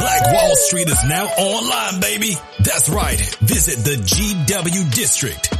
Black Wall Street is now online, baby. That's right. Visit the GW District.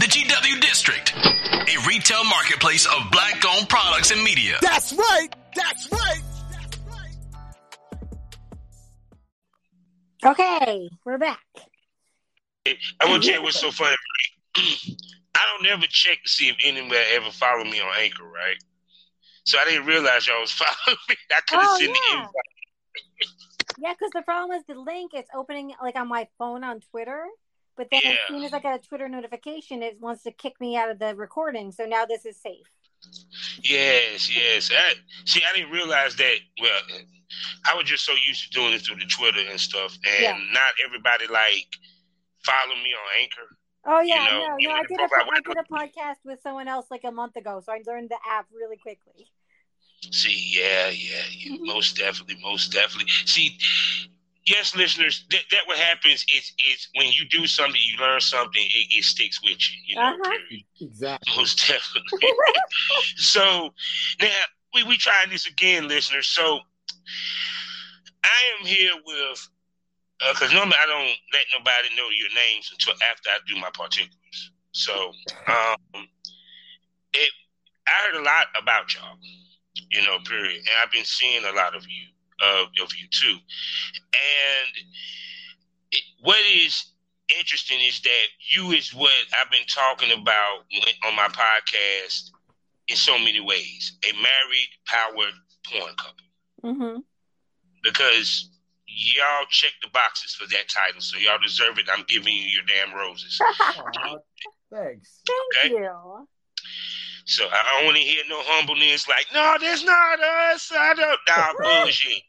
The GW District, a retail marketplace of black owned products and media. That's right. That's right. That's right. Okay, we're back. I want to tell you what's so funny. I don't ever check to see if anyone ever follow me on Anchor, right? So I didn't realize y'all was following me. I could have Oh, sent the invite. Yeah, because the problem is the link is opening like on my phone on Twitter, but then as soon as I get a Twitter notification, it wants to kick me out of the recording. So now this is safe. Yes, yes. I, see, I didn't realize that. Well, I was just so used to doing it through the Twitter and stuff, and Yeah. not everybody like follow me on Anchor. Oh yeah, know, no, no, I did a did a podcast with someone else like a month ago, so I learned the app really quickly. See, yeah, yeah, yeah, Mhm. most definitely, most definitely. See, yes, listeners, that, that what happens is is when you do something, you learn something, it, it sticks with you. You know, Uh-huh. Exactly. most definitely. so now we we trying this again, listeners. So I am here with because normally I don't let nobody know your names until after I do my particulars. So um, it I heard a lot about y'all, you know, period, and I've been seeing a lot of you of of you too, and it, what is interesting is that you is what I've been talking about on my podcast in so many ways. A married, powered porn couple. Mm-hmm. Because y'all check the boxes for that title, so y'all deserve it. I'm giving you your damn roses. Aw, thanks. Thank Okay. you. So I don't want to hear no humbleness like, no, that's not us. I don't. Nah, bullshit.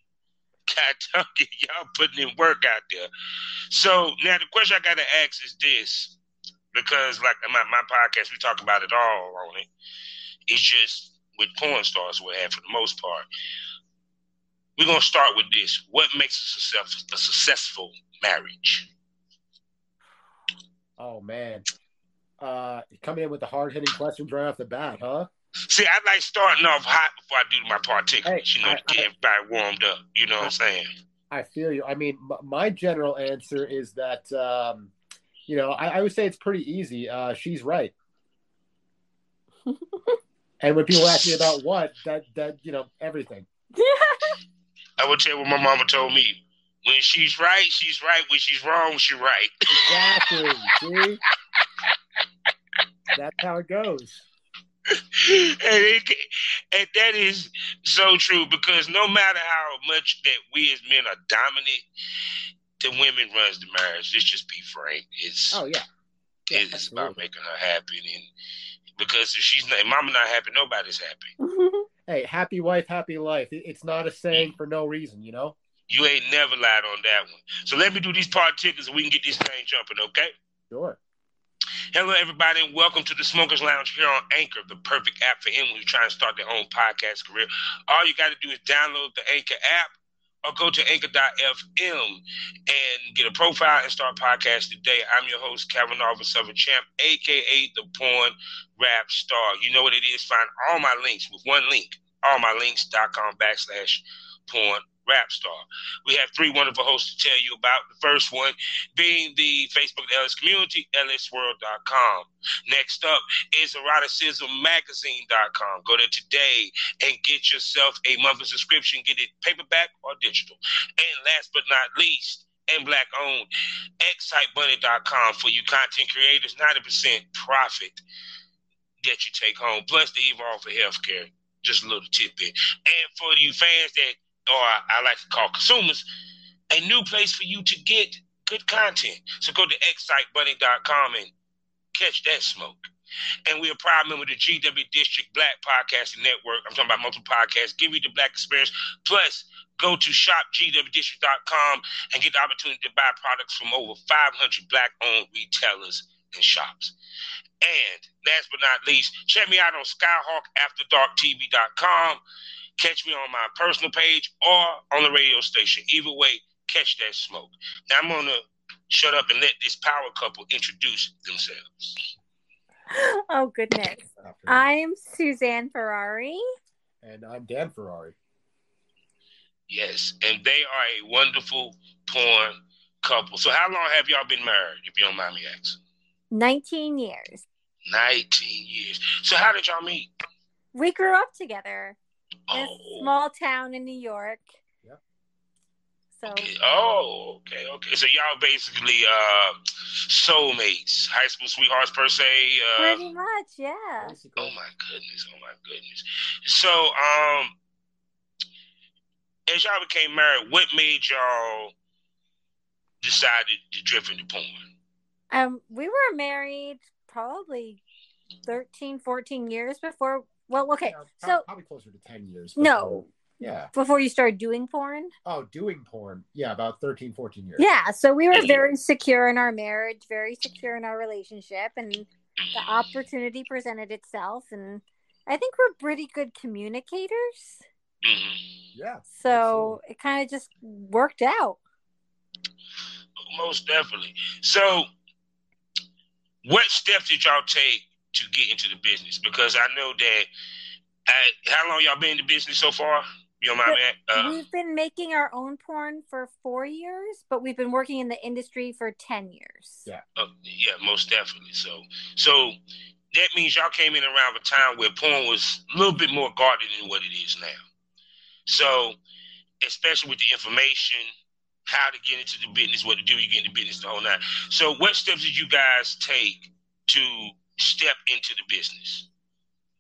God dog y'all putting in work out there. So now the question I got to ask is this, because like my, my podcast, we talk about it all on it. It's just with porn stars, what have for the most part. We're gonna start with this. What makes a successful, a successful marriage? Oh man. Uh, coming in with the hard hitting questions right off the bat, huh? See, I like starting off hot before I do my particulars, Hey, you know, I- to get everybody warmed up. You know what I'm saying? I feel you. I mean, m- my general answer is that, um, you know, I, I would say it's pretty easy. Uh, she's right. and when people ask me about what, that that you know everything. I will tell you what my mama told me. When she's right, she's right. When she's wrong, she's right. Exactly. See, that's how it goes. and, it, and that is so true because no matter how much that we as men are dominant, the women runs the marriage. Let's just be frank. It's Oh yeah. Yeah, it's about making her happy, and because if she's not, if mama not happy, nobody's happy. Hey, happy wife, happy life. It's not a saying for no reason, you know. You ain't never lied on that one. So let me do these particulars and we can get this thing jumping, okay? Sure. Hello, everybody, and welcome to the Smokers Lounge here on Anchor, the perfect app for anyone who's trying to start their own podcast career. All you got to do is download the Anchor app or go to anchor.fm and get a profile and start podcast today. I'm your host, Kevin Arvin Southern Champ, aka the Porn Rap Star. You know what it is. Find all my links with one link, allmylinks.com backslash porn rap star. We have three wonderful hosts to tell you about. The first one being the Facebook LS community, lsworld.com. Next up is eroticismmagazine.com. Go there today and get yourself a monthly subscription, get it paperback or digital. And last but not least, and black owned. Excitebunny.com for you content creators, 90% profit that you take home, plus the Evolve for Healthcare. Just a little tidbit. And for you fans that, or I like to call consumers, a new place for you to get good content. So go to excitebunny.com and catch that smoke. And we're a proud member of the GW District Black Podcasting Network. I'm talking about multiple podcasts. Give you the black experience. Plus, go to shopgwdistrict.com and get the opportunity to buy products from over 500 black owned retailers and shops. And last but not least, check me out on skyhawkafterdarktv.com. Catch me on my personal page or on the radio station. Either way, catch that smoke. Now I'm going to shut up and let this power couple introduce themselves. Oh goodness. I'm Suzanne Ferrari. And I'm Dan Ferrari. Yes, and they are a wonderful porn couple. So how long have y'all been married, if you don't mind me asking? 19 years. 19 years. So how did y'all meet? We grew up together in a Oh. small town in New York. Yep. So Okay. Oh, okay, okay. So y'all basically uh soulmates, high school sweethearts per se. Uh, pretty much, yeah. oh my goodness, oh my goodness. So um as y'all became married, what made y'all decide to, to drift into porn? Um, we were married probably 13, 14 years before. Well, okay, Yeah, so probably closer to 10 years. No. before- Yeah. before you started doing porn. Oh, doing porn. Yeah, about 13, 14 years. Yeah, so we were very secure in our marriage, very secure in our relationship, and the opportunity presented itself. And I think we're pretty good communicators. hmm Yeah. So it kind of just worked out. Most definitely. So, what steps did y'all take to get into the business? Because I know that. Uh, how long y'all been in the business so far? You don't mind me? Uh, we've been making our own porn for four years, but we've been working in the industry for 10 years. Yeah. uh, yeah, most definitely. So, so that means y'all came in around a time where porn was a little bit more guarded than what it is now. So, especially with the information, how to get into the business, what to do, you get into business, the whole nine. So, what steps did you guys take to step into the business?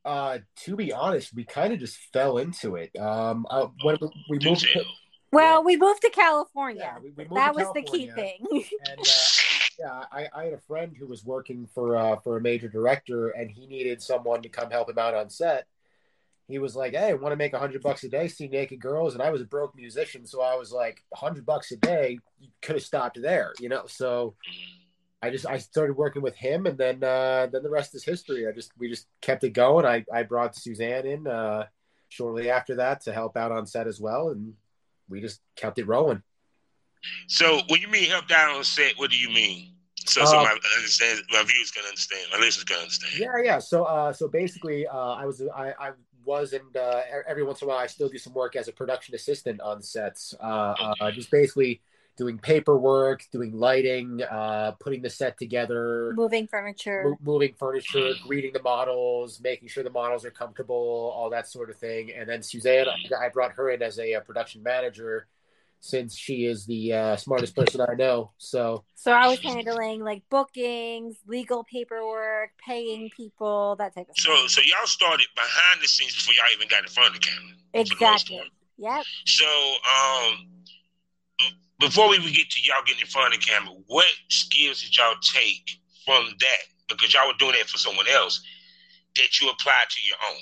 Uh, to be honest, we kind of just fell into it. Um, uh, when we, we moved, to, Well, we moved to California. Yeah, we- we moved that to was the key thing. and uh, yeah, I, I had a friend who was working for uh, for a major director, and he needed someone to come help him out on set. He was like, "Hey, I want to make a hundred bucks a day, see naked girls," and I was a broke musician, so I was like, hundred bucks a day, you could have stopped there, you know. So I just I started working with him, and then uh, then the rest is history. I just we just kept it going. I I brought Suzanne in uh, shortly after that to help out on set as well, and we just kept it rolling. So, when you mean help down on set, what do you mean? So, Uh, so my understand, my viewers can understand, my listeners can understand. Yeah, yeah. So, uh, so basically, uh, I was, I, I was, and uh, every once in a while, I still do some work as a production assistant on sets. Uh, uh, just basically doing paperwork, doing lighting, uh, putting the set together, Moving furniture. mo- moving furniture, greeting the models, making sure the models are comfortable, all that sort of thing. And then Suzanne, I brought her in as a, uh production manager, since she is the uh, smartest person I know. So. So I was handling like bookings, legal paperwork, paying people, that type of So, stuff. so y'all started behind the scenes before y'all even got in front of the camera. for the Exactly. part. Yep. So, um, before we even get to y'all getting in front of the camera, what skills did y'all take from that? Because y'all were doing that for someone else that you applied to your own.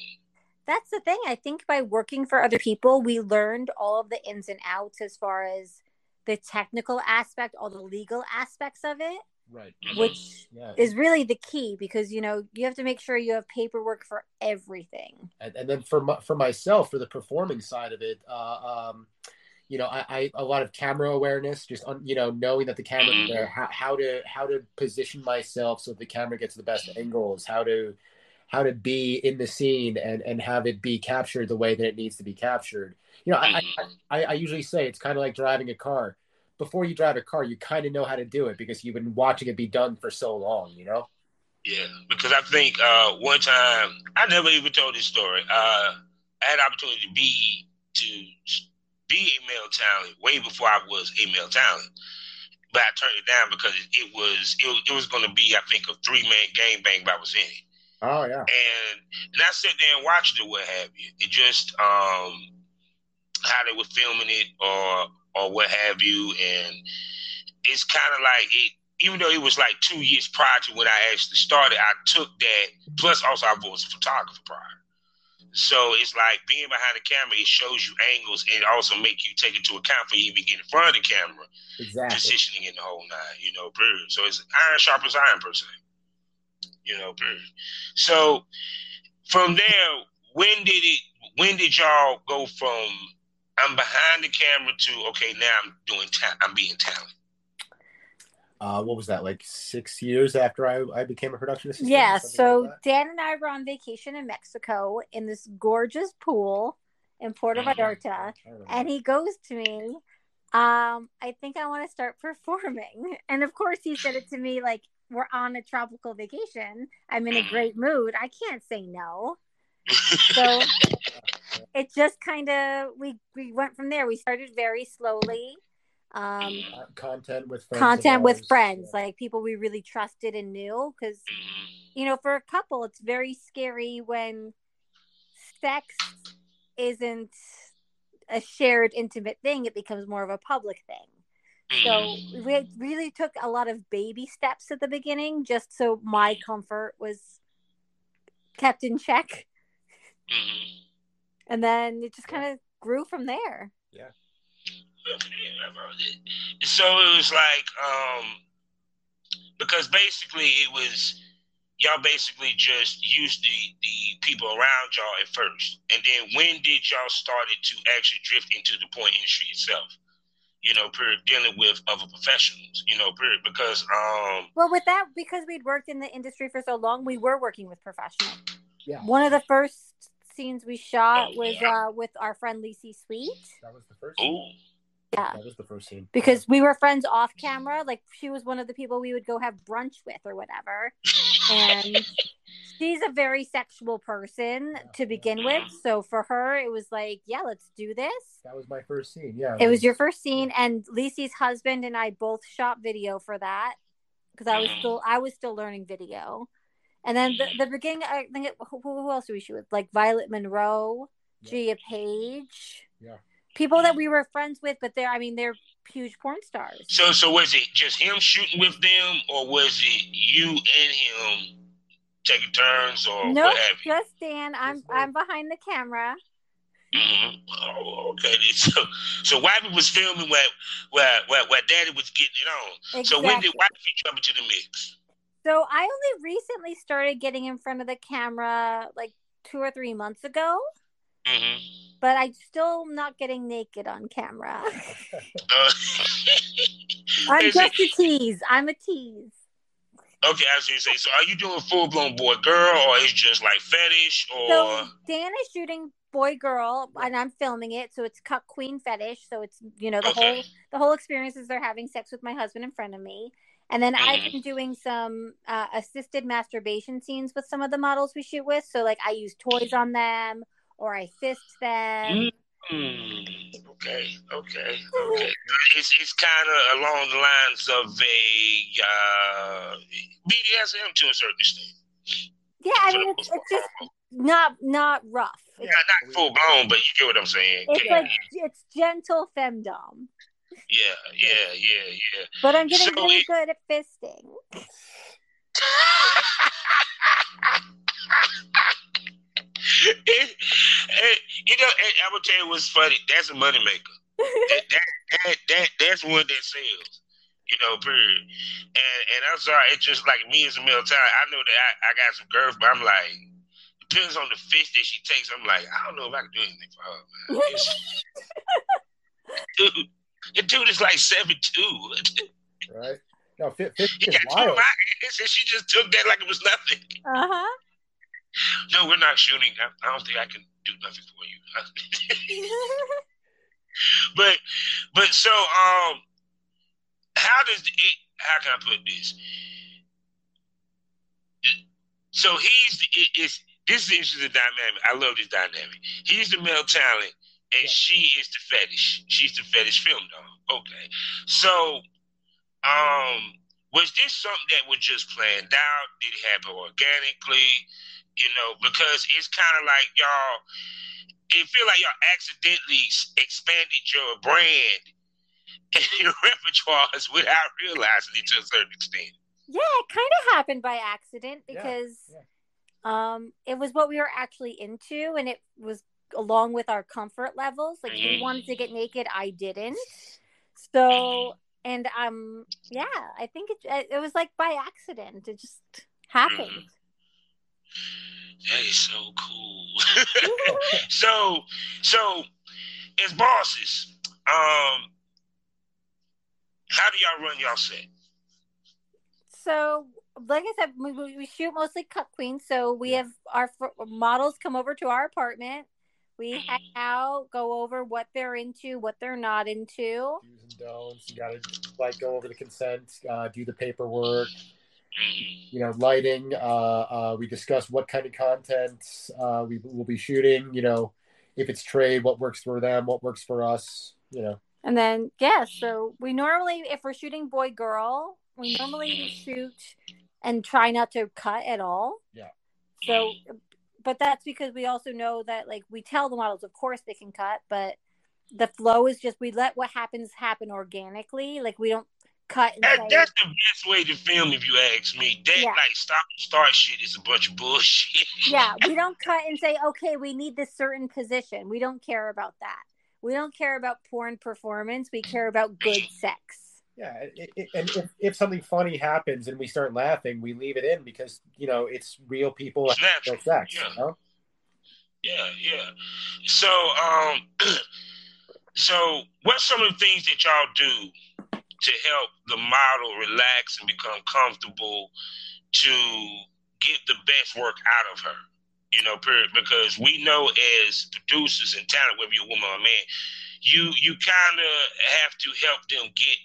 That's the thing. I think by working for other people, we learned all of the ins and outs as far as the technical aspect, all the legal aspects of it, Right. which Yeah. is really the key because you know you have to make sure you have paperwork for everything. and, and then for my, for myself for the performing side of it uh, um, you know I, I a lot of camera awareness just on you know knowing that the camera's Mhm. there how, how to how to position myself so the camera gets the best angles how to how to be in the scene and and have it be captured the way that it needs to be captured you know i i, I, I usually say it's kind of like driving a car before you drive a car you kind of know how to do it because you've been watching it be done for so long you know Yeah, because I think uh, one time I never even told this story. Uh, I had the opportunity to be to be a male talent way before I was a male talent, but I turned it down because it, it was it, was going to be I think a three man game bang, I was in it. Oh yeah. And and I sat there and watched it, what have you. It just um how they were filming it or or what have you, and it's kind of like it. Even though it was like two years prior to when I actually started, I took that. Plus, also I was a photographer prior. So it's like being behind the camera, it shows you angles and also make you take into account for you even getting in front of the camera. Exactly. Positioning in the whole nine, you know, period. So it's iron sharp as iron per se. You know, period. So from there, when did it when did y'all go from I'm behind the camera to okay, now I'm doing ta- I'm being talent? Uh, what was that like six years after I, I became a production assistant? Yeah, so like? Dan and I were on vacation in Mexico in this gorgeous pool in Puerto Mhm. Vallarta, and he goes to me, um, I think I want to start performing. And of course, he said it to me like, we're on a tropical vacation. I'm in a great mood. I can't say no. So it just kind of we we went from there. We started very slowly. Um, Uh, content with friends content with friends, yeah. like people we really trusted and knew, because you know, for a couple, it's very scary when sex isn't a shared, intimate thing. It becomes more of a public thing. So we really took a lot of baby steps at the beginning, just so my comfort was kept in check, Mhm. and then it just kind of grew from there. Okay, I wrote it. So it was like, um, because basically it was y'all basically just used the the people around y'all at first, and then when did y'all started to actually drift into the porn industry itself? You know, period, dealing with other professionals. You know, period, because um, Well, with that, because we'd worked in the industry for so long, we were working with professionals. Yeah. One of the first scenes we shot Oh, was yeah. uh, with our friend Lacey Sweet. That was the first. scene. Yeah. That was the first scene. because we were friends off camera. Like she was one of the people we would go have brunch with or whatever. And she's a very sexual person to begin with. So for her, it was like, yeah, let's do this. That was my first scene. Yeah. It was your first scene, and Lacey's husband and I both shot video for that because I was still I was still learning video. And then the, the beginning, I think it, who, who else do we shoot with? Like Violet Monroe, Yeah. Gia Paige, Yeah. People that we were friends with, but they're I mean they're huge porn stars. so so was it just him shooting with them, or was it you and him taking turns, or Nope, what have you? just Dan. I'm Just. I'm behind the camera. hmm Oh, okay. So, so Wifey was filming where, where, where, where Daddy was getting it on. So when did Exactly. Wifey jump into the mix? So I only recently started getting in front of the camera like two or three months ago, hmm but I'm still not getting naked on camera. Uh, I'm just a tease. I'm a tease. okay, I was going to say. So, are you doing full blown boy girl, or is just like fetish, or So Dan is shooting boy girl, and I'm filming it. So it's cuckquean fetish. So it's you know the Okay. whole the whole experience is they're having sex with my husband in front of me. And then I've Mhm. been doing some uh, assisted masturbation scenes with some of the models we shoot with. So like I use toys on them or I fist them. Hmm, okay, okay, okay. It's it's kind of along the lines of a uh, BDSM to a certain extent. Yeah, I mean it's, it's just not not rough. Yeah, not full blown, but you get what I'm saying. it's Yeah, like it's gentle femdom. yeah, yeah, yeah, yeah. But I'm getting So really it- good at fisting. It- it- you know, and I will tell you what's funny. That's a moneymaker. that, that, that, that, that's one that sells. You know, period. And and I'm sorry, it's just like me as a male talent. I know that I, I got some girls, but I'm like, depends on the fish that she takes. I'm like, I don't know if I can do anything for her, man. Dude, the dude is like seven two. right. No, fit, fit He is got two of wild. my hands, and she just took that like it was nothing. Uh huh. No, we're not shooting. I, I don't think I can do nothing for you. but but so um how does it how can I put this? So he's it, it's this is interesting dynamic. I love this dynamic. He's the male talent and Yeah. she is the fetish. She's the fetish film dog. Okay. So um, was this something that was just planned out? Did it happen organically? You know, because it's kind of like y'all. It feel like y'all accidentally expanded your brand and your repertoires without realizing it to a certain extent. Yeah, it kind of happened by accident because Yeah, um it was what we were actually into and it was along with our comfort levels. Like you Mhm. wanted to get naked, I didn't. So and um yeah, I think it it was like by accident. It just happened. That is so cool. so, so as bosses, um, how do y'all run y'all set? So, like I said, we, we we shoot mostly cuckqueans. So we have our f- models come over to our apartment. We hang out, go over what they're into, what they're not into. Do's and don'ts. You got to like go over the consent, uh, do the paperwork. You know, lighting. Uh, uh, we discuss what kind of content uh, we will be shooting. You know, if it's trade, what works for them, what works for us. You know, And then, yeah, so we normally, if we're shooting boy girl, we normally shoot and try not to cut at all. Yeah. So, but that's because we also know that, like, we tell the models, of course, they can cut, but the flow is just we let what happens happen organically. Like, we don't cut and That, that's the best way to film, if you ask me. That Yeah. like stop and start shit is a bunch of bullshit. yeah, we don't cut and say, okay, we need this certain position. We don't care about that. We don't care about porn performance. We care about good sex. yeah. It, it, and if, if something funny happens and we start laughing, we leave it in because you know it's real people It's natural. having sex. Yeah. You know? Yeah, yeah. So, um, so what's some of the things that y'all do to help the model relax and become comfortable to get the best work out of her? You know, period. Because we know as producers and talent, whether you're a woman or a man, you you kind of have to help them get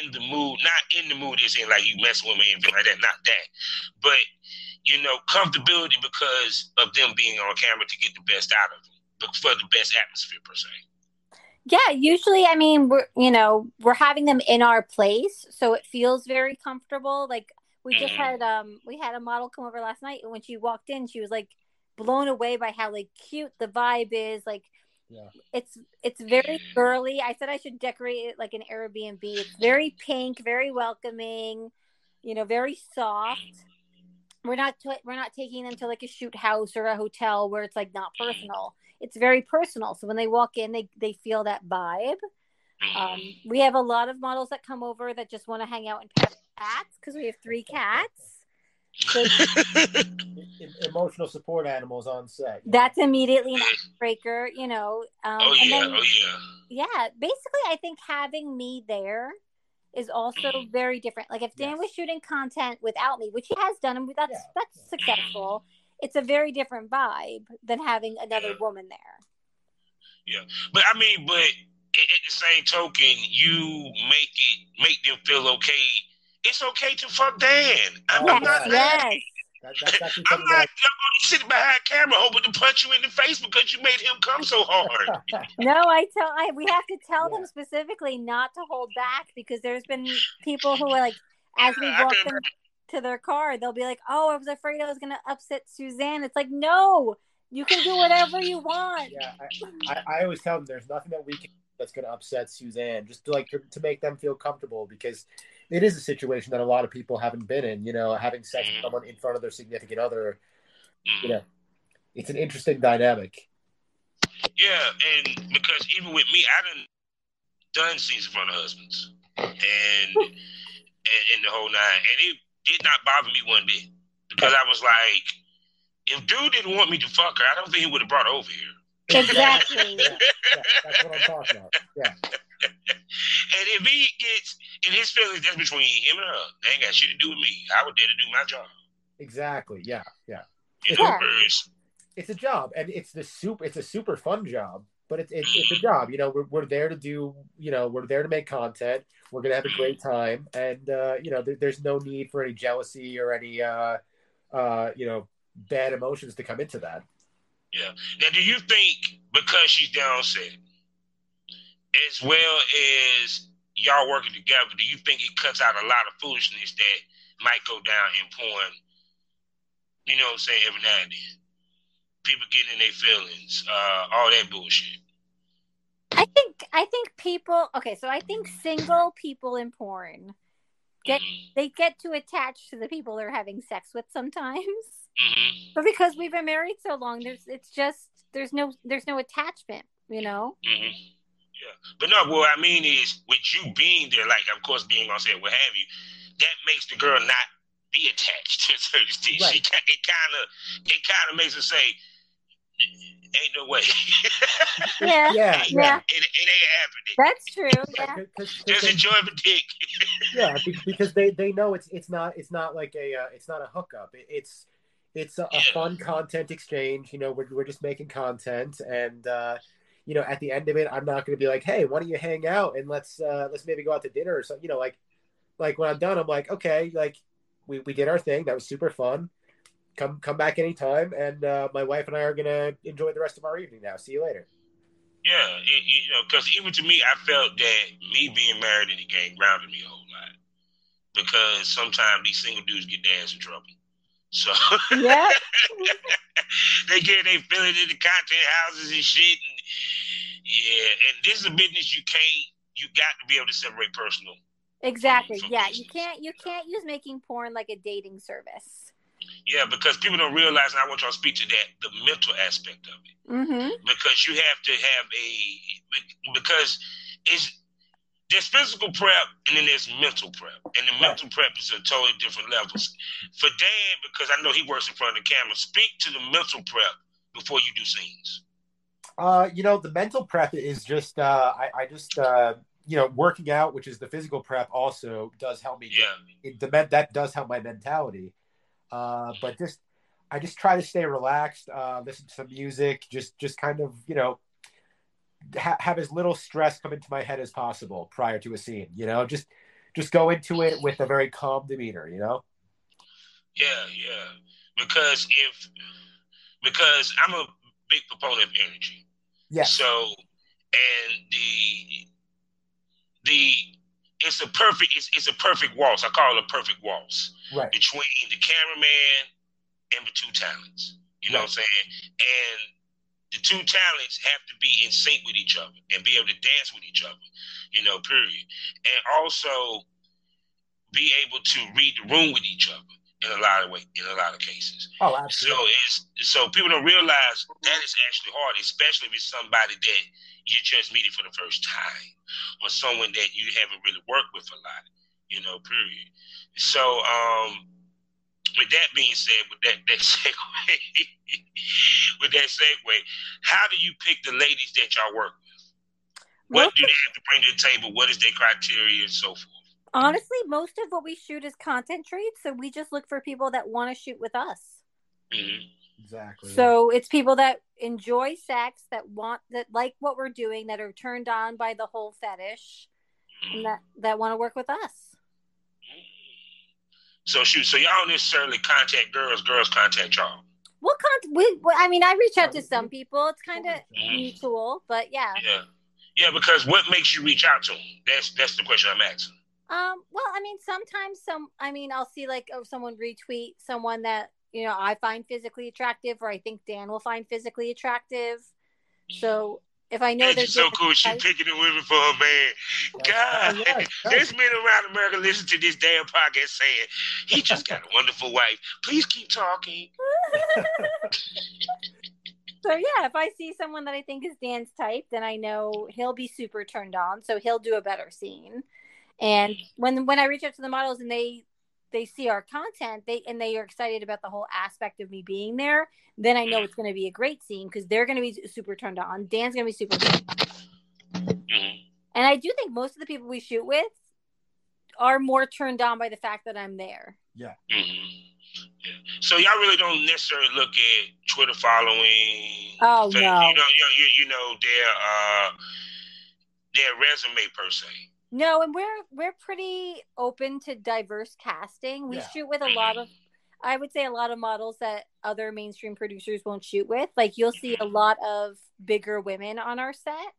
in the mood. Not in the mood as in like you mess with me and like that. Not that, but you know, comfortability because of them being on camera to get the best out of them, but for the best atmosphere per se. Yeah, usually, I mean, we're you know we're having them in our place, so it feels very comfortable. Like we just Mhm. had um we had a model come over last night, and when she walked in, she was like blown away by how like cute the vibe is. Like Yeah. it's it's very girly. I said I should decorate it like an Airbnb. It's very pink, very welcoming, you know, very soft. We're not t- we're not taking them to like a shoot house or a hotel where it's like not personal. It's very personal. So when they walk in, they they feel that vibe. Um, we have a lot of models that come over that just want to hang out and pet cats because we have three cats. So emotional support animals on set. that's immediately an icebreaker, you know. Um, oh and yeah, then- oh yeah. yeah, basically, I think having me there is also very different. Like if Dan Yes. was shooting content without me, which he has done, and that's Yeah. that's successful. It's a very different vibe than having another Yeah. woman there. Yeah, but I mean, but at at the same token, you make it make them feel okay. It's okay to fuck Dan. I'm yes, not yeah. mad. yes. That, that's actually I'm not that I'm sitting behind camera hoping to punch you in the face because you made him come so hard. No, I tell I we have to tell Yeah. them specifically not to hold back because there's been people who are like, as we walk can them to their car, they'll be like, "Oh, I was afraid I was going to upset Suzanne." It's like, no, you can do whatever you want. yeah, I, I, I always tell them there's nothing that we can that's going to upset Suzanne, just to like to, to make them feel comfortable because it is a situation that a lot of people haven't been in. You know, having sex with mm-hmm. someone in front of their significant other. You mm-hmm. know, it's an interesting dynamic. Yeah, and because even with me, I done done scenes in front of husbands, and and, and the whole nine, and it did not bother me one bit because I was like, if dude didn't want me to fuck her, I don't think he would have brought her over here. Exactly. Yeah, yeah, that's what I'm talking about. Yeah, And if he gets in his feelings, that's between him and her. They ain't got shit to do with me. I was there to do my job. exactly. Yeah, yeah. You know, Yeah. It's a job, and it's the super. It's a super fun job, but it's it's, it's a mm-hmm. job. You know, we're we're there to do. You know, we're there to make content. We're gonna have a great time, and uh, you know, there, there's no need for any jealousy or any uh, uh, you know, bad emotions to come into that. Yeah. Now, do you think because she's down set, as well as y'all working together, do you think it cuts out a lot of foolishness that might go down in porn? You know what I'm saying? Every now and then, people getting in their feelings, uh, all that bullshit. I think I think people okay, so I think single people in porn get they get too attached to the people they're having sex with sometimes. Mhm. But because we've been married so long, there's it's just there's no there's no attachment, you know? Mhm. Yeah, but no. What I mean is, with you being there, like of course being on set, what have you, that makes the girl not be attached to certain things. Right. ki- it kind of it kind of makes her say, "Ain't no way." Yeah. Yeah, Yeah. yeah. It, it ain't happening. That's true. Yeah. Cause, 'cause Just they- enjoy the dick. yeah, because they they know it's it's not it's not like a uh, it's not a hookup. It, it's it's a, a fun content exchange. You know, we're we're just making content, and uh, you know, at the end of it, I'm not going to be like, hey, why don't you hang out and let's uh, let's maybe go out to dinner or something. You know, like like when I'm done, I'm like, okay, like we we did our thing. That was super fun. Come come back anytime, and uh, my wife and I are gonna enjoy the rest of our evening now. See you later. Yeah, it, you know, because even to me, I felt that me being married in the game grounded me a whole lot. Because sometimes these single dudes get their ass in trouble. So Yeah. they get they feeling in the content houses and shit. And yeah, and this is a business you can't. You got to be able to separate personal. Exactly. From Yeah. You can't you can't use making porn like a dating service. Yeah, because people don't realize, and I want y'all to speak to that, the mental aspect of it. Mm-hmm. because you have to have a because it's there's physical prep and then there's mental prep, and the mental prep is a totally different levels. For Dan, because I know he works in front of the camera, speak to the mental prep before you do scenes. Uh, you know, the mental prep is just uh, I, I just uh, you know working out, which is the physical prep, also does help me. Yeah, It, the that does help my mentality. Uh, but just I just try to stay relaxed, uh, listen to some music, just just kind of you know ha- have as little stress come into my head as possible prior to a scene. You know, just just go into it with a very calm demeanor. You know. yeah, yeah. Because if because I'm a big proponent of energy. Yes. So, and the the it's a perfect it's, it's a perfect waltz. I call it a perfect waltz Right. between the cameraman and the two talents. You know what I'm saying? And the two talents have to be in sync with each other and be able to dance with each other. You know, period. And also be able to read the room with each other in a lot of way in a lot of cases. Oh, So absolutely. it's so people don't realize that is actually hard, especially if it's somebody that you're just meeting for the first time or someone that you haven't really worked with a lot, you know, period. So um with that being said, with that that segue with that segue, how do you pick the ladies that y'all work with? What do they have to bring to the table? What is their criteria and so forth? Honestly, most of what we shoot is content trades, so we just look for people that want to shoot with us. hmm Exactly. So it's people that enjoy sex, that want that like what we're doing, that are turned on by the whole fetish, and that that want to work with us. So shoot, so y'all don't necessarily contact girls, girls contact y'all. What con- we, we- I mean, I reach out to some people. It's kind of Mhm. mutual, but yeah. Yeah. Yeah, because what makes you reach out to them? That's that's the question I'm asking. Um, well, I mean, sometimes some, I mean, I'll see like oh, someone retweet someone that you know I find physically attractive, or I think Dan will find physically attractive. So if I know That's they're so cool. she's picking the women for her man. God, Oh, yeah. there's men around America listen to this damn podcast saying he just got a wonderful wife. Please keep talking. So yeah, if I see someone that I think is Dan's type, then I know he'll be super turned on. So he'll do a better scene. And when when I reach out to the models and they they see our content, they and they are excited about the whole aspect of me being there, then I know it's going to be a great scene because they're going to be super turned on. Dan's going to be super. Turned on. And I do think most of the people we shoot with are more turned on by the fact that I'm there. Mhm. Yeah. So y'all really don't necessarily look at Twitter following. Oh, fa- no. You know, you, you, you know their uh their resume per se. No, and we're we're pretty open to diverse casting. We Yeah. shoot with a lot of I would say a lot of models that other mainstream producers won't shoot with. Like you'll see a lot of bigger women on our set.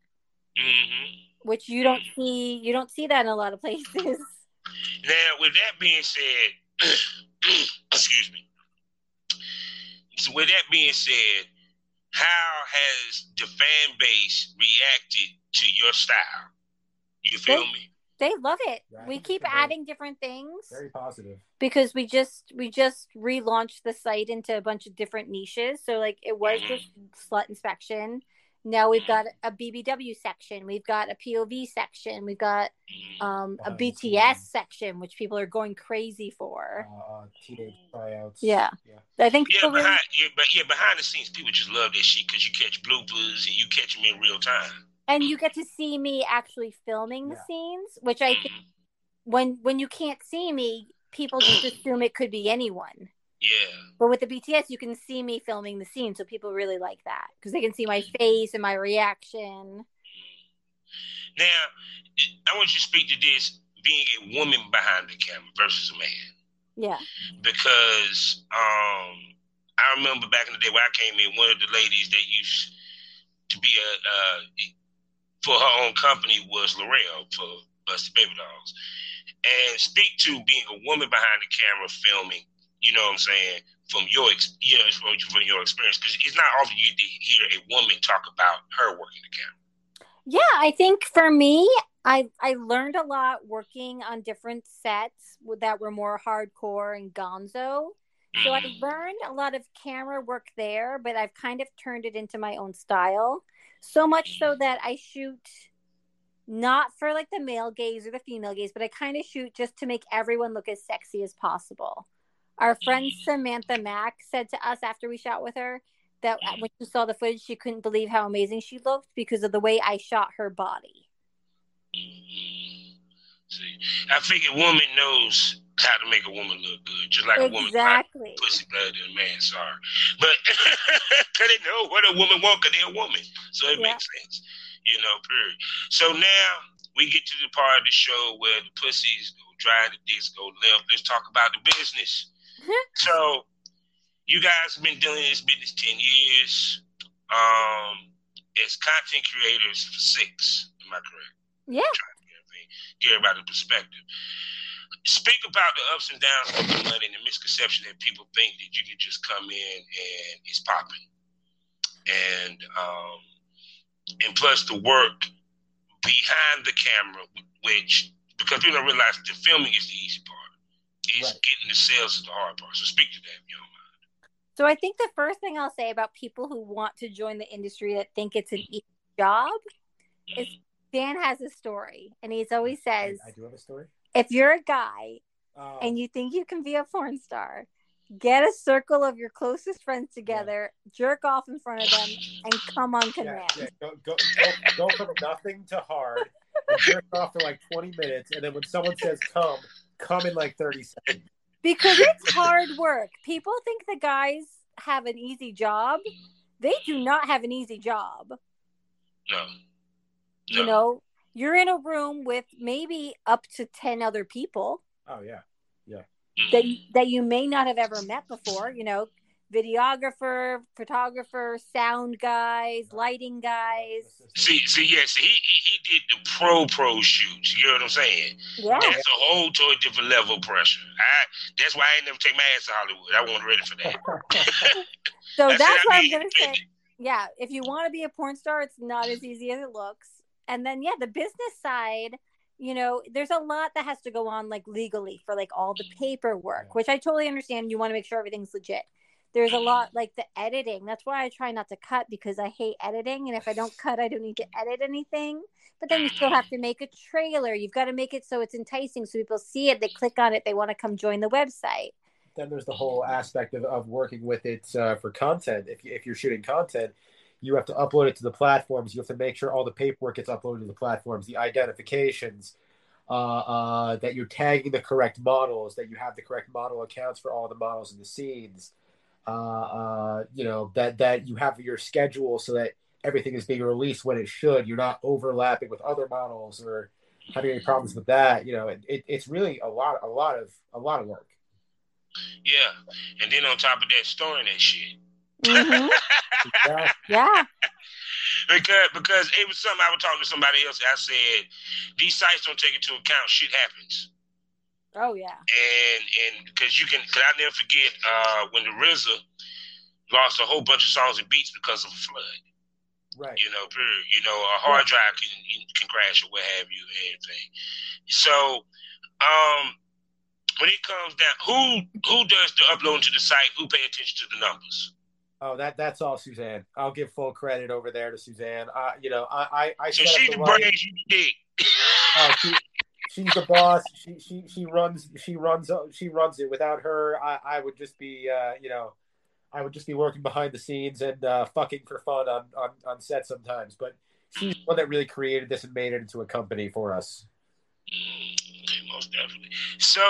hmm which you don't see. You don't see that in a lot of places. Now, with that being said, excuse me. So, with that being said, how has the fan base reacted to your style? You feel They- me? They love it. Yeah, we keep they're very- adding different things Very positive. because we just we just relaunched the site into a bunch of different niches. So like it was Mhm. just slut inspection. Now we've got a BBW section. We've got a POV section. We've got Mhm. um, a Behind BTS scenes. section, which people are going crazy Uh, for. uh, teenage tryouts. Yeah. Yeah. I think Yeah, people really, yeah, but yeah, behind the scenes, people just love that shit because you catch bloopers and you catch them in real time. And you get to see me actually filming the Yeah. scenes, which I think when when you can't see me, people just assume it could be anyone. Yeah. But with the BTS, you can see me filming the scene, so people really like that because they can see my face and my reaction. Now, I want you to speak to this being a woman behind the camera versus a man. Yeah, because um, I remember back in the day when I came in, one of the ladies that used to be a uh, for her own company was L'Oreal for Busted Baby Dolls, and speak to being a woman behind the camera filming. You know what I'm saying from your ex- you know from, from your experience because it's not often you get to hear a woman talk about her working the camera. yeah. I think for me, I I learned a lot working on different sets that were more hardcore and gonzo. So I Mhm. learned a lot of camera work there, but I've kind of turned it into my own style. So much so that I shoot not for like the male gaze or the female gaze, but I kind of shoot just to make everyone look as sexy as possible. Our friend Samantha Mack said to us after we shot with her that when she saw the footage, she couldn't believe how amazing she looked because of the way I shot her body. See, I figure woman knows how to make a woman look good, just like a woman Exactly. pussy better than a man. Sorry, but because they know what a woman want, because they're a woman, so it Yeah. makes sense, you know. Period. So now we get to the part of the show where the pussies go dry, the dicks go limp. Let's talk about the business. so you guys have been doing this business ten years. Um, as content creators for six. Am I correct? Yeah. Trying to get everybody perspective. Speak about the ups and downs of the money and the misconception that people think that you can just come in and it's popping. And um and plus the work behind the camera, which because people don't realize the filming is the easy part. It's Right. getting the sales is the hard part. So speak to that, you know. So I think the first thing I'll say about people who want to join the industry that think it's an easy job is Dan has a story, and he's always I, says, I do have a story. If you're a guy Um, and you think you can be a porn star, get a circle of your closest friends together, jerk off in front of them, and come on command. yeah, go, go, go, go from nothing to hard and jerk off for like 20 minutes. And then when someone says come, come in like 30 seconds. Because it's hard work. People think the guys have an easy job. They do not have an easy job. No. You know, you're in a room with maybe up to 10 other people. Oh, yeah. Yeah. That that you may not have ever met before. You know, videographer, photographer, sound guys, lighting guys. See, see, yes, he, he he did the pro pro shoots. You know what I'm saying? Yeah, That's a whole totally different level of pressure. I that's why I ain't never take my ass to Hollywood. I wasn't ready for that. so That's that's what I I'm gonna say. Yeah, if you want to be a porn star, it's not as easy as it looks. And then yeah, the business side. You know, there's a lot that has to go on like legally for like all the paperwork, which I totally understand. You want to make sure everything's legit. There's a lot like the editing. That's why I try not to cut because I hate editing. And if I don't cut, I don't need to edit anything. But then you still have to make a trailer. You've got to make it so it's enticing so people see it, they click on it, they want to come join the website. then there's the whole aspect of, of working with it uh, for content. If, if you're shooting content, you have to upload it to the platforms. You have to make sure all the paperwork gets uploaded to the platforms, the identifications, uh, uh, that you're tagging the correct models, that you have the correct model accounts for all the models in the scenes. Uh, uh, you know that that you have your schedule so that everything is being released when it should. You're not overlapping with other models or having any problems with that. You know, it, it, it's really a lot, a lot of a lot of work. Yeah, and then on top of that, storing that shit. Mhm. Yeah. yeah. because because it was something I was talking to somebody else. I said these sites don't take into account shit happens. Oh yeah. And and because you can, cause I never forget uh, when the RZA lost a whole bunch of songs and beats because of a flood. Right. You know, period. You know, a hard drive can can crash or what have you, and everything. So, um, when it comes down, who who does the uploading to the site? Who pay attention to the numbers? Oh, that that's all Suzanne. I'll give full credit over there to Suzanne. Uh, you know, I I, I So she's the the brains you dig. Oh, she, she's the boss. She she she runs she runs she runs it. Without her, I I would just be uh, you know, I would just be working behind the scenes and uh, fucking for fun on, on on set sometimes. But she's the one that really created this and made it into a company for us. Okay, most definitely. So,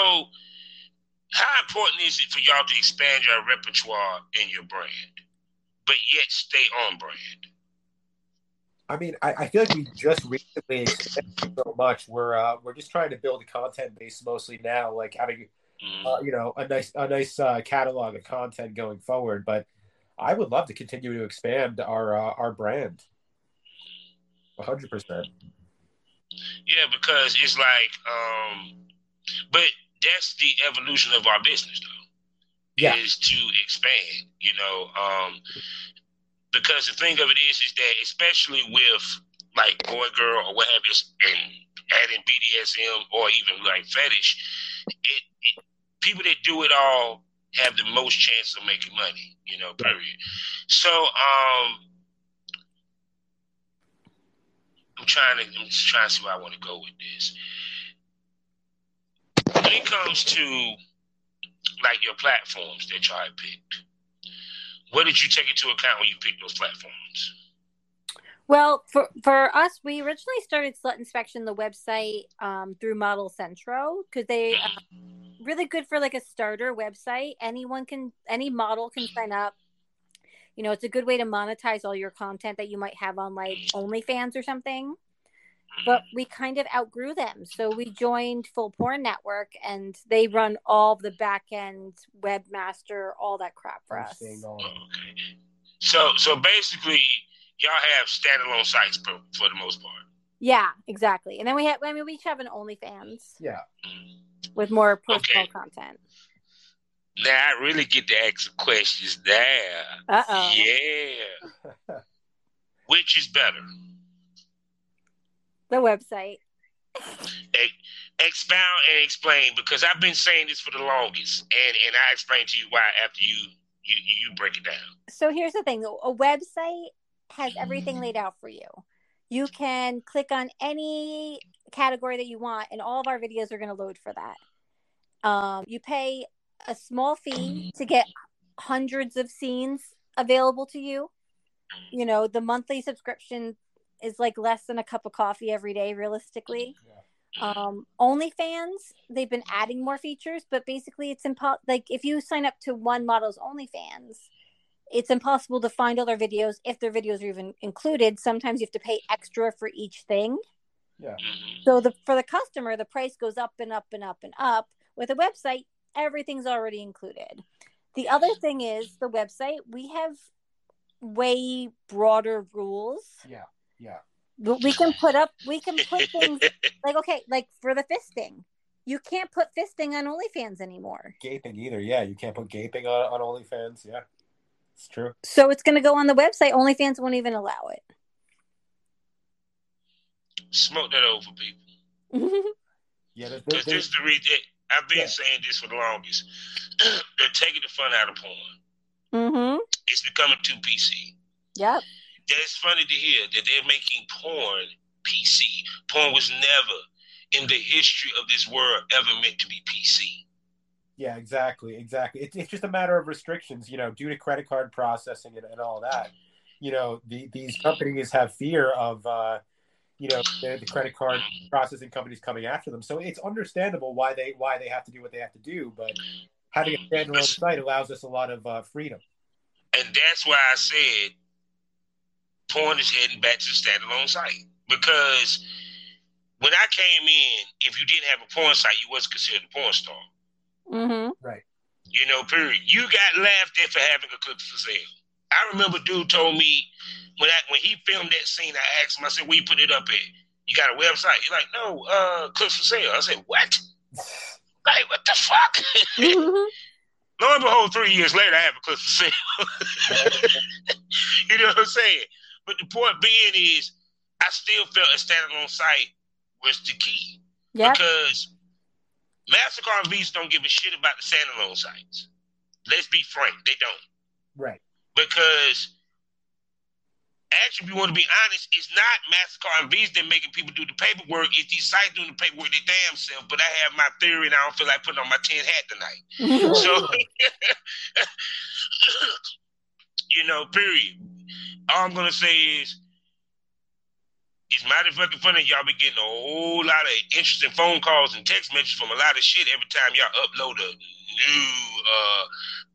how important is it for y'all to expand your repertoire in your brand, but yet stay on brand? I mean, I, I feel like we just recently expanded so much. We're uh, we're just trying to build a content base mostly now, like having Mm. uh, you know a nice a nice uh, catalog of content going forward. But I would love to continue to expand our uh, our brand. One hundred percent. Yeah, because it's like, um, but that's the evolution of our business, though. Yeah. Is to expand, you know, um, because the thing of it is, is that especially with like boy, girl, or what have you, and adding BDSM or even like fetish, it, it people that do it all have the most chance of making money, you know, period. So, um, I'm trying to I'm just trying to see where I want to go with this. When it comes to like your platforms that y'all had picked, what did you take into account when you picked those platforms? Well, for for us, we originally started Slut Inspection, the website, um, through Model Centro because they uh, really good for like a starter website. Anyone can, any model can sign up. You know, it's a good way to monetize all your content that you might have on like OnlyFans or something. But we kind of outgrew them, so we joined Full Porn Network, and they run all the back end webmaster, all that crap for us. Okay. So so basically, y'all have standalone sites for, for the most part. Yeah, exactly. And then we have, I mean, we each have an OnlyFans Yeah. with more personal Okay. content. Now I really get to ask some questions there. Uh oh. Yeah. Which is better? The website. Expound and explain because I've been saying this for the longest, and and I explain to you why after you you you break it down. So here's the thing a website has everything laid out for you. You can click on any category that you want, and all of our videos are going to load for that. Um, you pay a small fee to get hundreds of scenes available to you. You know, the monthly subscription is like less than a cup of coffee every day, realistically. Um, OnlyFans, they've been adding more features, but basically, it's impo- like if you sign up to one model's OnlyFans, it's impossible to find other videos if their videos are even included. Sometimes you have to pay extra for each thing. Yeah. Mhm. So the for the customer, the price goes up and up and up and up. With a website, everything's already included. The other thing is the website, we have way broader rules. Yeah. Yeah. We can put up we can put things like okay, like for the fisting. You can't put fisting on OnlyFans anymore. Gaping either. Yeah. You can't put gaping on, on OnlyFans. Yeah. It's true. So it's going to go on the website. OnlyFans won't even allow it. Smoke that over, people. Yeah. There's, Because there's, this is the reason I've been Yeah. saying this for the longest. They're taking the fun out of porn. mm-hmm. It's becoming too PC. Yep. That's funny to hear that they're making porn PC. Porn was never in the history of this world ever meant to be PC. Yeah, exactly, exactly. It's, it's just a matter of restrictions, you know, due to credit card processing and, and all that. You know, the, these companies have fear of, uh, you know, the, the credit card processing companies coming after them. So it's understandable why they why they have to do what they have to do. But having a standalone site allows us a lot of uh, freedom. And that's why I said porn is heading back to the standalone site. Because when I came in, if you didn't have a porn site, you wasn't considered a porn star. Mm-hmm. Right. You know, period. You got laughed at for having a clip for sale. I remember dude told me when I, when he filmed that scene, I asked him, I said, "Where you put it up at? You got a website?" He's like, "No, uh, clips for sale." I said, "What? like what the fuck?" Lo and behold, three years later, I have a clip for sale. you know what I'm saying? But the point being is, I still felt a standalone site was the key. Yep. Because MasterCard and Visa don't give a shit about the standalone sites. Let's be frank, they don't. Right. Because actually, if you want to be honest, it's not MasterCard and Visa that making people do the paperwork. It's these sites doing the paperwork their damn self. But I have my theory and I don't feel like putting on my tin hat tonight. So, you know, period. All I'm gonna say is, it's mighty fucking funny. Y'all be getting a whole lot of interesting phone calls and text messages from a lot of shit every time y'all upload a new uh,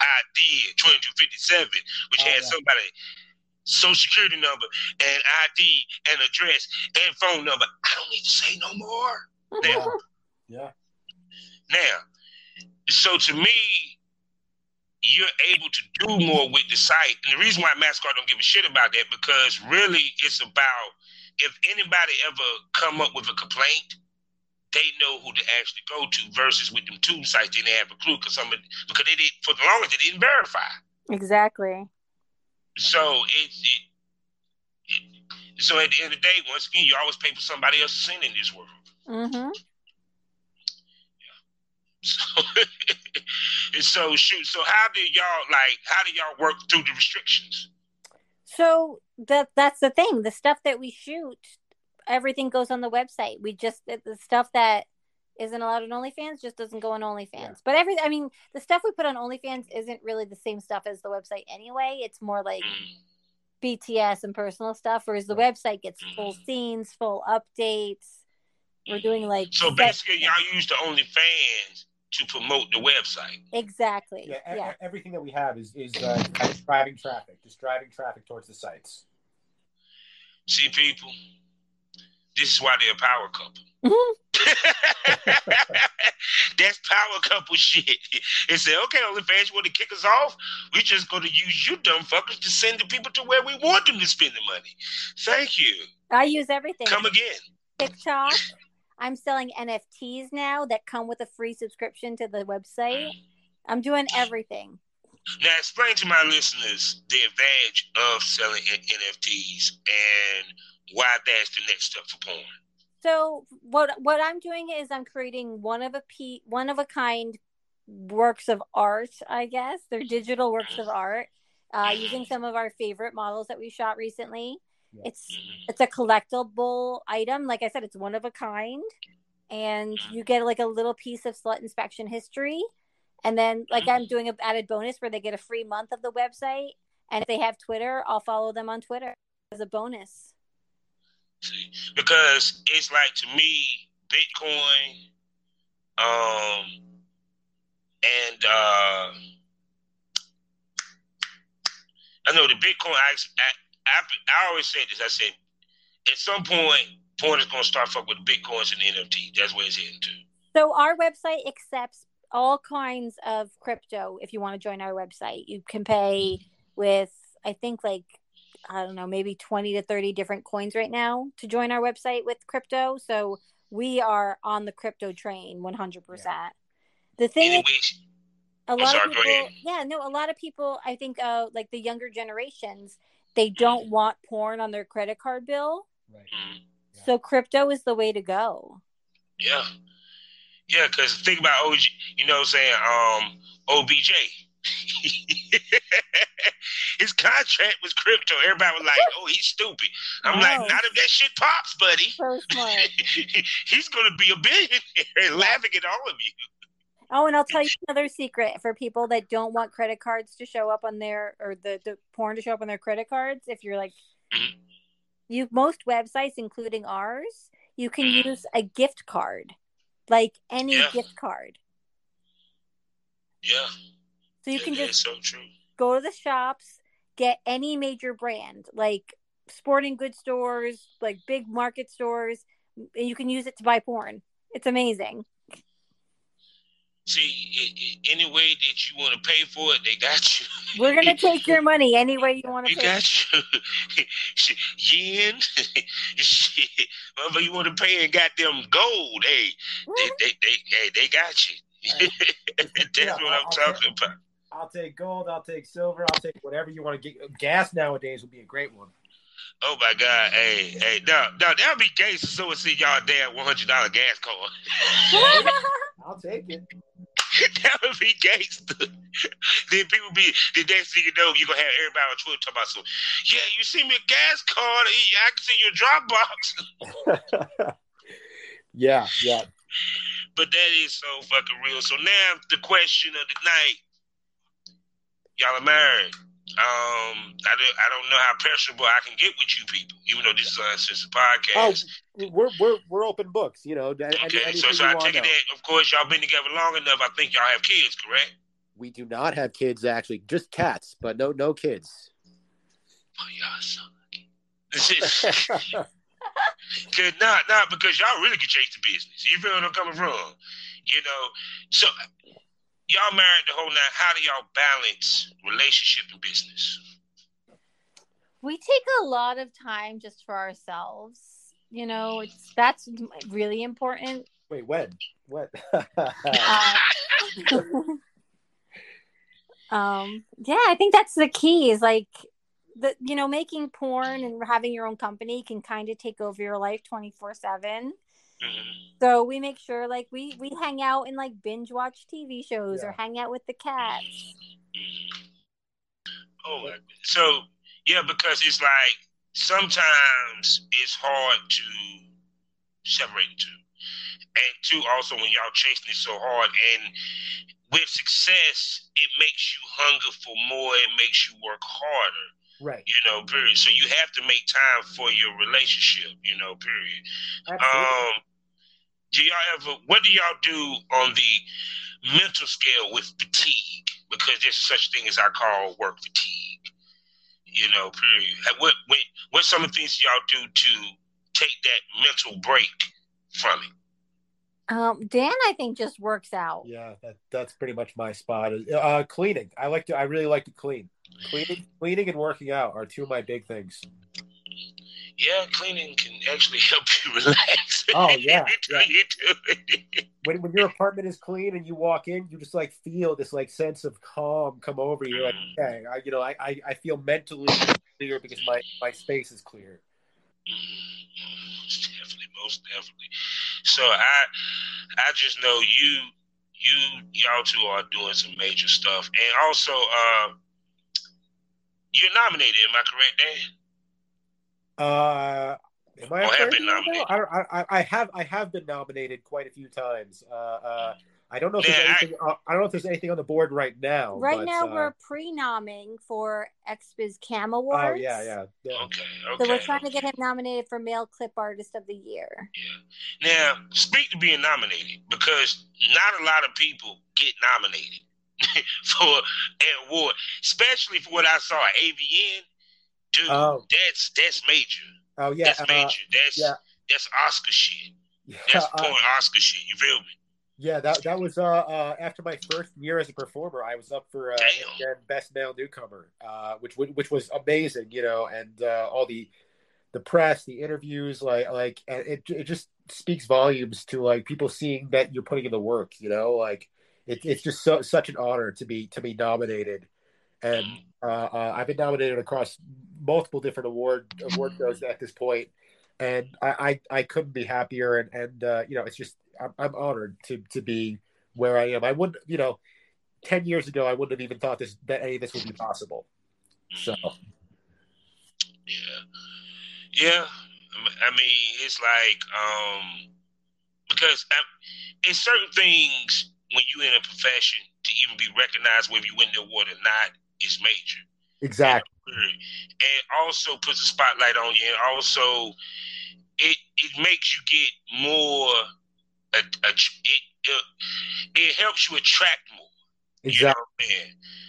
ID 2257, which Oh, has yeah. somebody social security number and ID and address and phone number. I don't need to say no more. Yeah. Now, Yeah. now, so to me, you're able to do more with the site. And the reason why MasterCard don't give a shit about that, because really it's about if anybody ever come up with a complaint, they know who to actually go to versus with them two sites, they didn't have a clue because some because they did for the longest they didn't verify. exactly. So it's it, it, so at the end of the day, once again, you always pay for somebody else's sin in this world. hmm So, and so shoot. So how did y'all like? How did y'all work through the restrictions? So that that's the thing. The stuff that we shoot, everything goes on the website. We just the the stuff that isn't allowed on OnlyFans just doesn't go on OnlyFans. Yeah. But every I mean, the stuff we put on OnlyFans isn't really the same stuff as the website anyway. It's more like Mm, BTS and personal stuff, whereas the website gets full scenes, full updates. We're doing like So set- basically, y'all use the OnlyFans to promote the website. exactly. Yeah, Yeah. e- everything that we have is is uh, driving traffic, just driving traffic towards the sites. See, people, this is why they're a power couple. Mhm. That's power couple shit. It said, okay, OnlyFans, you want to kick us off? We just going to use you dumb fuckers to send the people to where we want them to spend the money. Thank you. I use everything. Come again. TikTok. I'm selling NFTs now that come with a free subscription to the website. I'm doing everything. Now, explain to my listeners the advantage of selling NFTs and why that's the next step for porn. So what what I'm doing is I'm creating one of a pe- one of a kind works of art. I guess they're digital works of art, uh, using some of our favorite models that we shot recently. It's it's a collectible item. Like I said, it's one of a kind, and you get like a little piece of slut inspection history. And then, like I'm doing an added bonus where they get a free month of the website, and if they have Twitter, I'll follow them on Twitter as a bonus. See, because it's like to me, Bitcoin, um, and uh, I know the Bitcoin. I, always say this. I said at some point, porn is going to start fuck with Bitcoins and the NFT. That's where it's heading to. So our website accepts all kinds of crypto. If you want to join our website, you can pay with I think like I don't know, maybe 20 to 30 different coins right now to join our website with crypto. So we are on the crypto train 100%. The thing is, Anyways, a lot sorry, of people, yeah, no, a lot of people, I think, uh, like the younger generations, they don't want porn on their credit card bill. Right. Yeah. So crypto is the way to go. yeah, yeah. Because think about OG. You know, what I'm saying um, OBJ. His contract was crypto. Everybody was like, "Oh, he's stupid." I'm like, "Not if that shit pops, buddy." So smart. he's gonna be a billionaire and laughing at all of you. Oh, and I'll tell you another secret for people that don't want credit cards to show up on their or the, the porn to show up on their credit cards. If you're like, you most websites, including ours, you can Mhm. use a gift card, like any Yeah. gift card. Yeah, So you yeah, can just so go to the shops, get any major brand, like sporting goods stores, like big market stores, and you can use it to buy porn. It's amazing. See, any way that you want to pay for it, they got you. We're gonna take your money any way you want to. We pay. got you. Yen, shit. Whatever you want to pay in goddamn gold, hey, they, they, they, hey, they got you. That's Yeah, what I'm I'll- talking about. I'll take gold. I'll take silver. I'll take whatever you want to get. Gas nowadays would be a great one. Oh my God, hey, hey, no, no, that'll be gay. So someone see y'all damn one hundred dollar gas card. I'll take it. that would be gangster. then people be the next thing you know, you gonna have everybody on Twitter talking about so yeah, you see me a gas card, I can see your Dropbox. yeah, yeah. But that is so fucking real. So now the question of the night. Y'all are married. Um, I don't, I don't know how personable I can get with you people, even though this is a uncensored Oh, podcast. we're we're we're open books. You know, okay, so, so I take it that, of course, y'all been together long enough. I think y'all have kids, correct? We do not have kids actually, just cats, but no no kids. Oh, y'all so lucky. This is Cause not not because y'all really can change the business. You feel where I'm coming from? You know, so y'all married the whole night. How do y'all balance relationship and business? we take a lot of time just for ourselves. You know, it's that's really important. Wait, when? What? Uh, um, yeah, I think that's the key. Is like the you know making porn and having your own company can kind of take over your life twenty four seven. Mhm. So we make sure like we we hang out and like binge watch TV shows or hang out with the cats. Oh, so yeah, because it's like sometimes it's hard to separate the two, and two also when y'all chasing it so hard, and with success, it makes you hunger for more. It makes you work harder. Right. You know, period. So you have to make time for your relationship. You know, period. Absolutely. Um, do y'all ever? What do y'all do on the mental scale with fatigue? Because there's such thing as I call work fatigue. You know, period. What What what some of the things y'all do to take that mental break from it? Um, Dan, I think just works out. yeah, that that's pretty much my spot. Uh, cleaning. I like to. I really like to clean. Cleaning, cleaning, and working out are two of my big things. Yeah, cleaning can actually help you relax. Oh, yeah, yeah. When when your apartment is clean and you walk in, you just like feel this like sense of calm come over you. Like, okay, I, you know, I, I I feel mentally clear because my my space is clear. Most definitely, most definitely. So I, I just know you, you, y'all two are doing some major stuff, and also, uh, you're nominated. Am I correct, Dan? Uh, am I? Or have correct been nominated. I, I, I I have I have been nominated quite a few times. Uh, uh, I don't know if there's Yeah, I- anything. uh, I don't know if there's anything on the board right now. Right but, now, uh, we're pre-nomming for XBiz Cam Oh Awards. yeah, yeah. yeah. Okay, okay. So we're trying to get him nominated for Male Clip Artist of the Year. Yeah. Now, speak to being nominated because not a lot of people get nominated for an award, especially for what I saw at AVN. Dude, Oh. that's that's major. Oh yeah. that's uh, major. That's yeah. that's Oscar shit. yeah, That's uh, Oscar shit. You feel me? yeah, that that was uh, uh after my first year as a performer. I was up for uh, again, best male newcomer, uh, which which was amazing, you know, and uh, all the the press, the interviews, like like and it it just speaks volumes to like people seeing that you're putting in the work, you know, like it, it's just so such an honor to be to be nominated, and uh, uh, I've been nominated across multiple different award award shows at this point, and I I, I couldn't be happier, and and uh, you know it's just I'm, I'm honored to to be where I am. I wouldn't you know. Ten years ago, I wouldn't have even thought this that any of this would be possible. So, Yeah, yeah. I mean- it's like um, because um, it's certain things when you in a profession to even be recognized, whether you win the award or not, is major. exactly. And also puts a spotlight on you, and also it it makes you get more. A, a, it, it it helps you attract more. Exactly. You know, what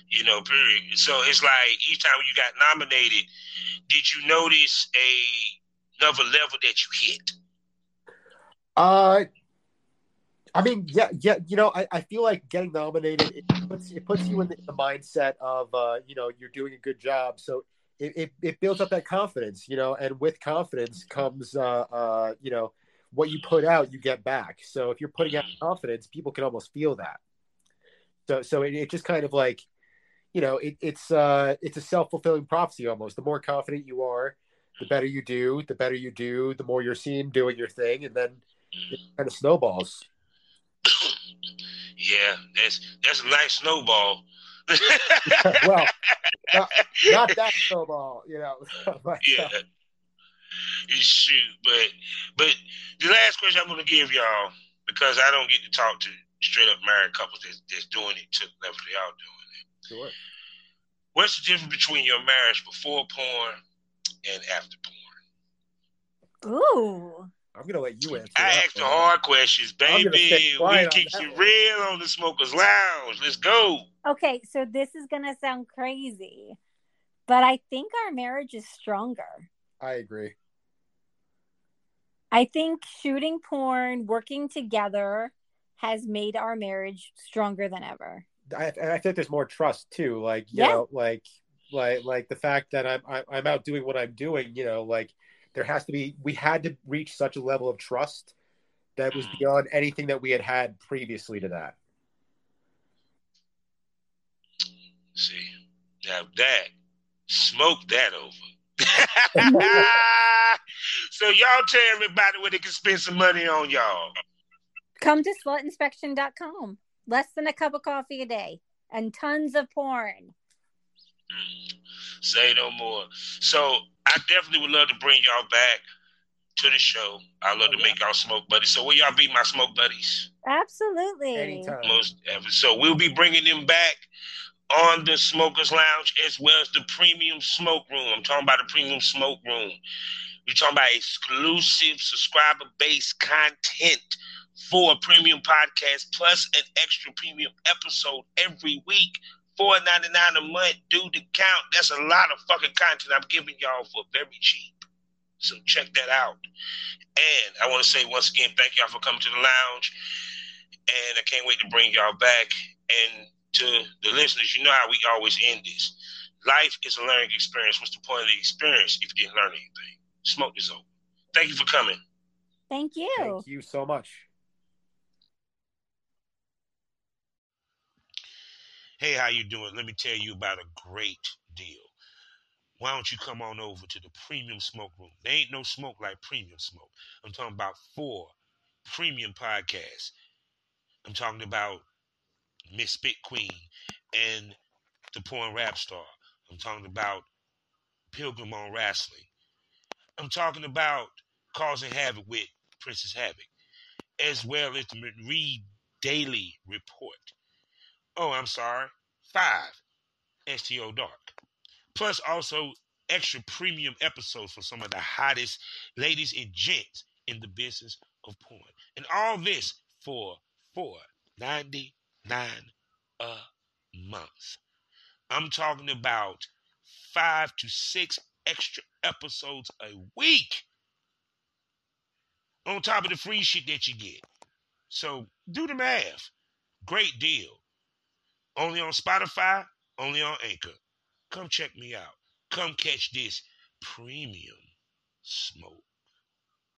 you know, period. So it's like each time you got nominated, did you notice a another level that you hit? Uh, I mean, yeah, yeah. You know, I, I feel like getting nominated it puts it puts you in the, the mindset of uh, you know you're doing a good job. So it, it, it builds up that confidence, you know, and with confidence comes uh, uh, you know what you put out, you get back. So if you're putting out confidence, people can almost feel that. So so it, it just kind of like, you know, it, it's uh it's a self fulfilling prophecy almost. The more confident you are, the better you do. The better you do, the more you're seen doing your thing, and then it kind of snowballs. Yeah, that's that's a nice snowball. well, not, not, that snowball, you know. but, yeah. Uh, shoot, but but the last question I'm gonna give y'all because I don't get to talk to straight up married couples that's, that's doing it to the level they are doing it. Sure. What's the difference between your marriage before porn and after porn? Ooh. I'm gonna let you answer. I ask the hard questions, baby. We keep you real on the smokers lounge. Let's go. Okay, so this is gonna sound crazy, but I think our marriage is stronger. I agree. I think shooting porn, working together, has made our marriage stronger than ever. I, I think there's more trust too. Like you yeah. know, like like like the fact that I'm I'm out doing what I'm doing. You know, like there has to be we had to reach such a level of trust that was beyond anything that we had had previously to that. See now that smoke that over. So y'all tell everybody where they can spend some money on y'all. Come to slutinspection.com less than a cup of coffee a day and tons of porn. Mm. Say no more. So I definitely would love to bring y'all back to the show. I love to oh, make y'all smoke buddies. So will y'all be my smoke buddies? Absolutely. Anytime. Most ever. So we'll be bringing them back on the Smokers Lounge as well as the Premium Smoke Room. I'm talking about the Premium Smoke Room. We're talking about exclusive subscriber based content for a premium podcast plus an extra premium episode every week four ninety nine a month, do the count. That's a lot of fucking content I'm giving y'all for very cheap. So check that out. And I want to say once again, thank y'all for coming to the lounge. And I can't wait to bring y'all back. And to the listeners, you know how we always end this. Life is a learning experience. What's the point of the experience if you didn't learn anything? Smoke is over. Thank you for coming. Thank you. Thank you so much. Hey, how you doing? Let me tell you about a great deal. Why don't you come on over to the premium smoke room? There ain't no smoke like premium smoke. I'm talking about four premium podcasts. I'm talking about Miss Spit Queen and the Porn Rap Star. I'm talking about Pilgrim on Wrestling. I'm talking about Causing Havoc with Princess Havoc, as well as the Read Daily Report oh, I'm sorry, five STO Dark. Plus, also extra premium episodes for some of the hottest ladies and gents in the business of porn. And all this for four ninety nine a month. I'm talking about five to six extra episodes a week on top of the free shit that you get. So do the math. Great deal. Only on Spotify, only on Anchor. Come check me out. Come catch this premium smoke.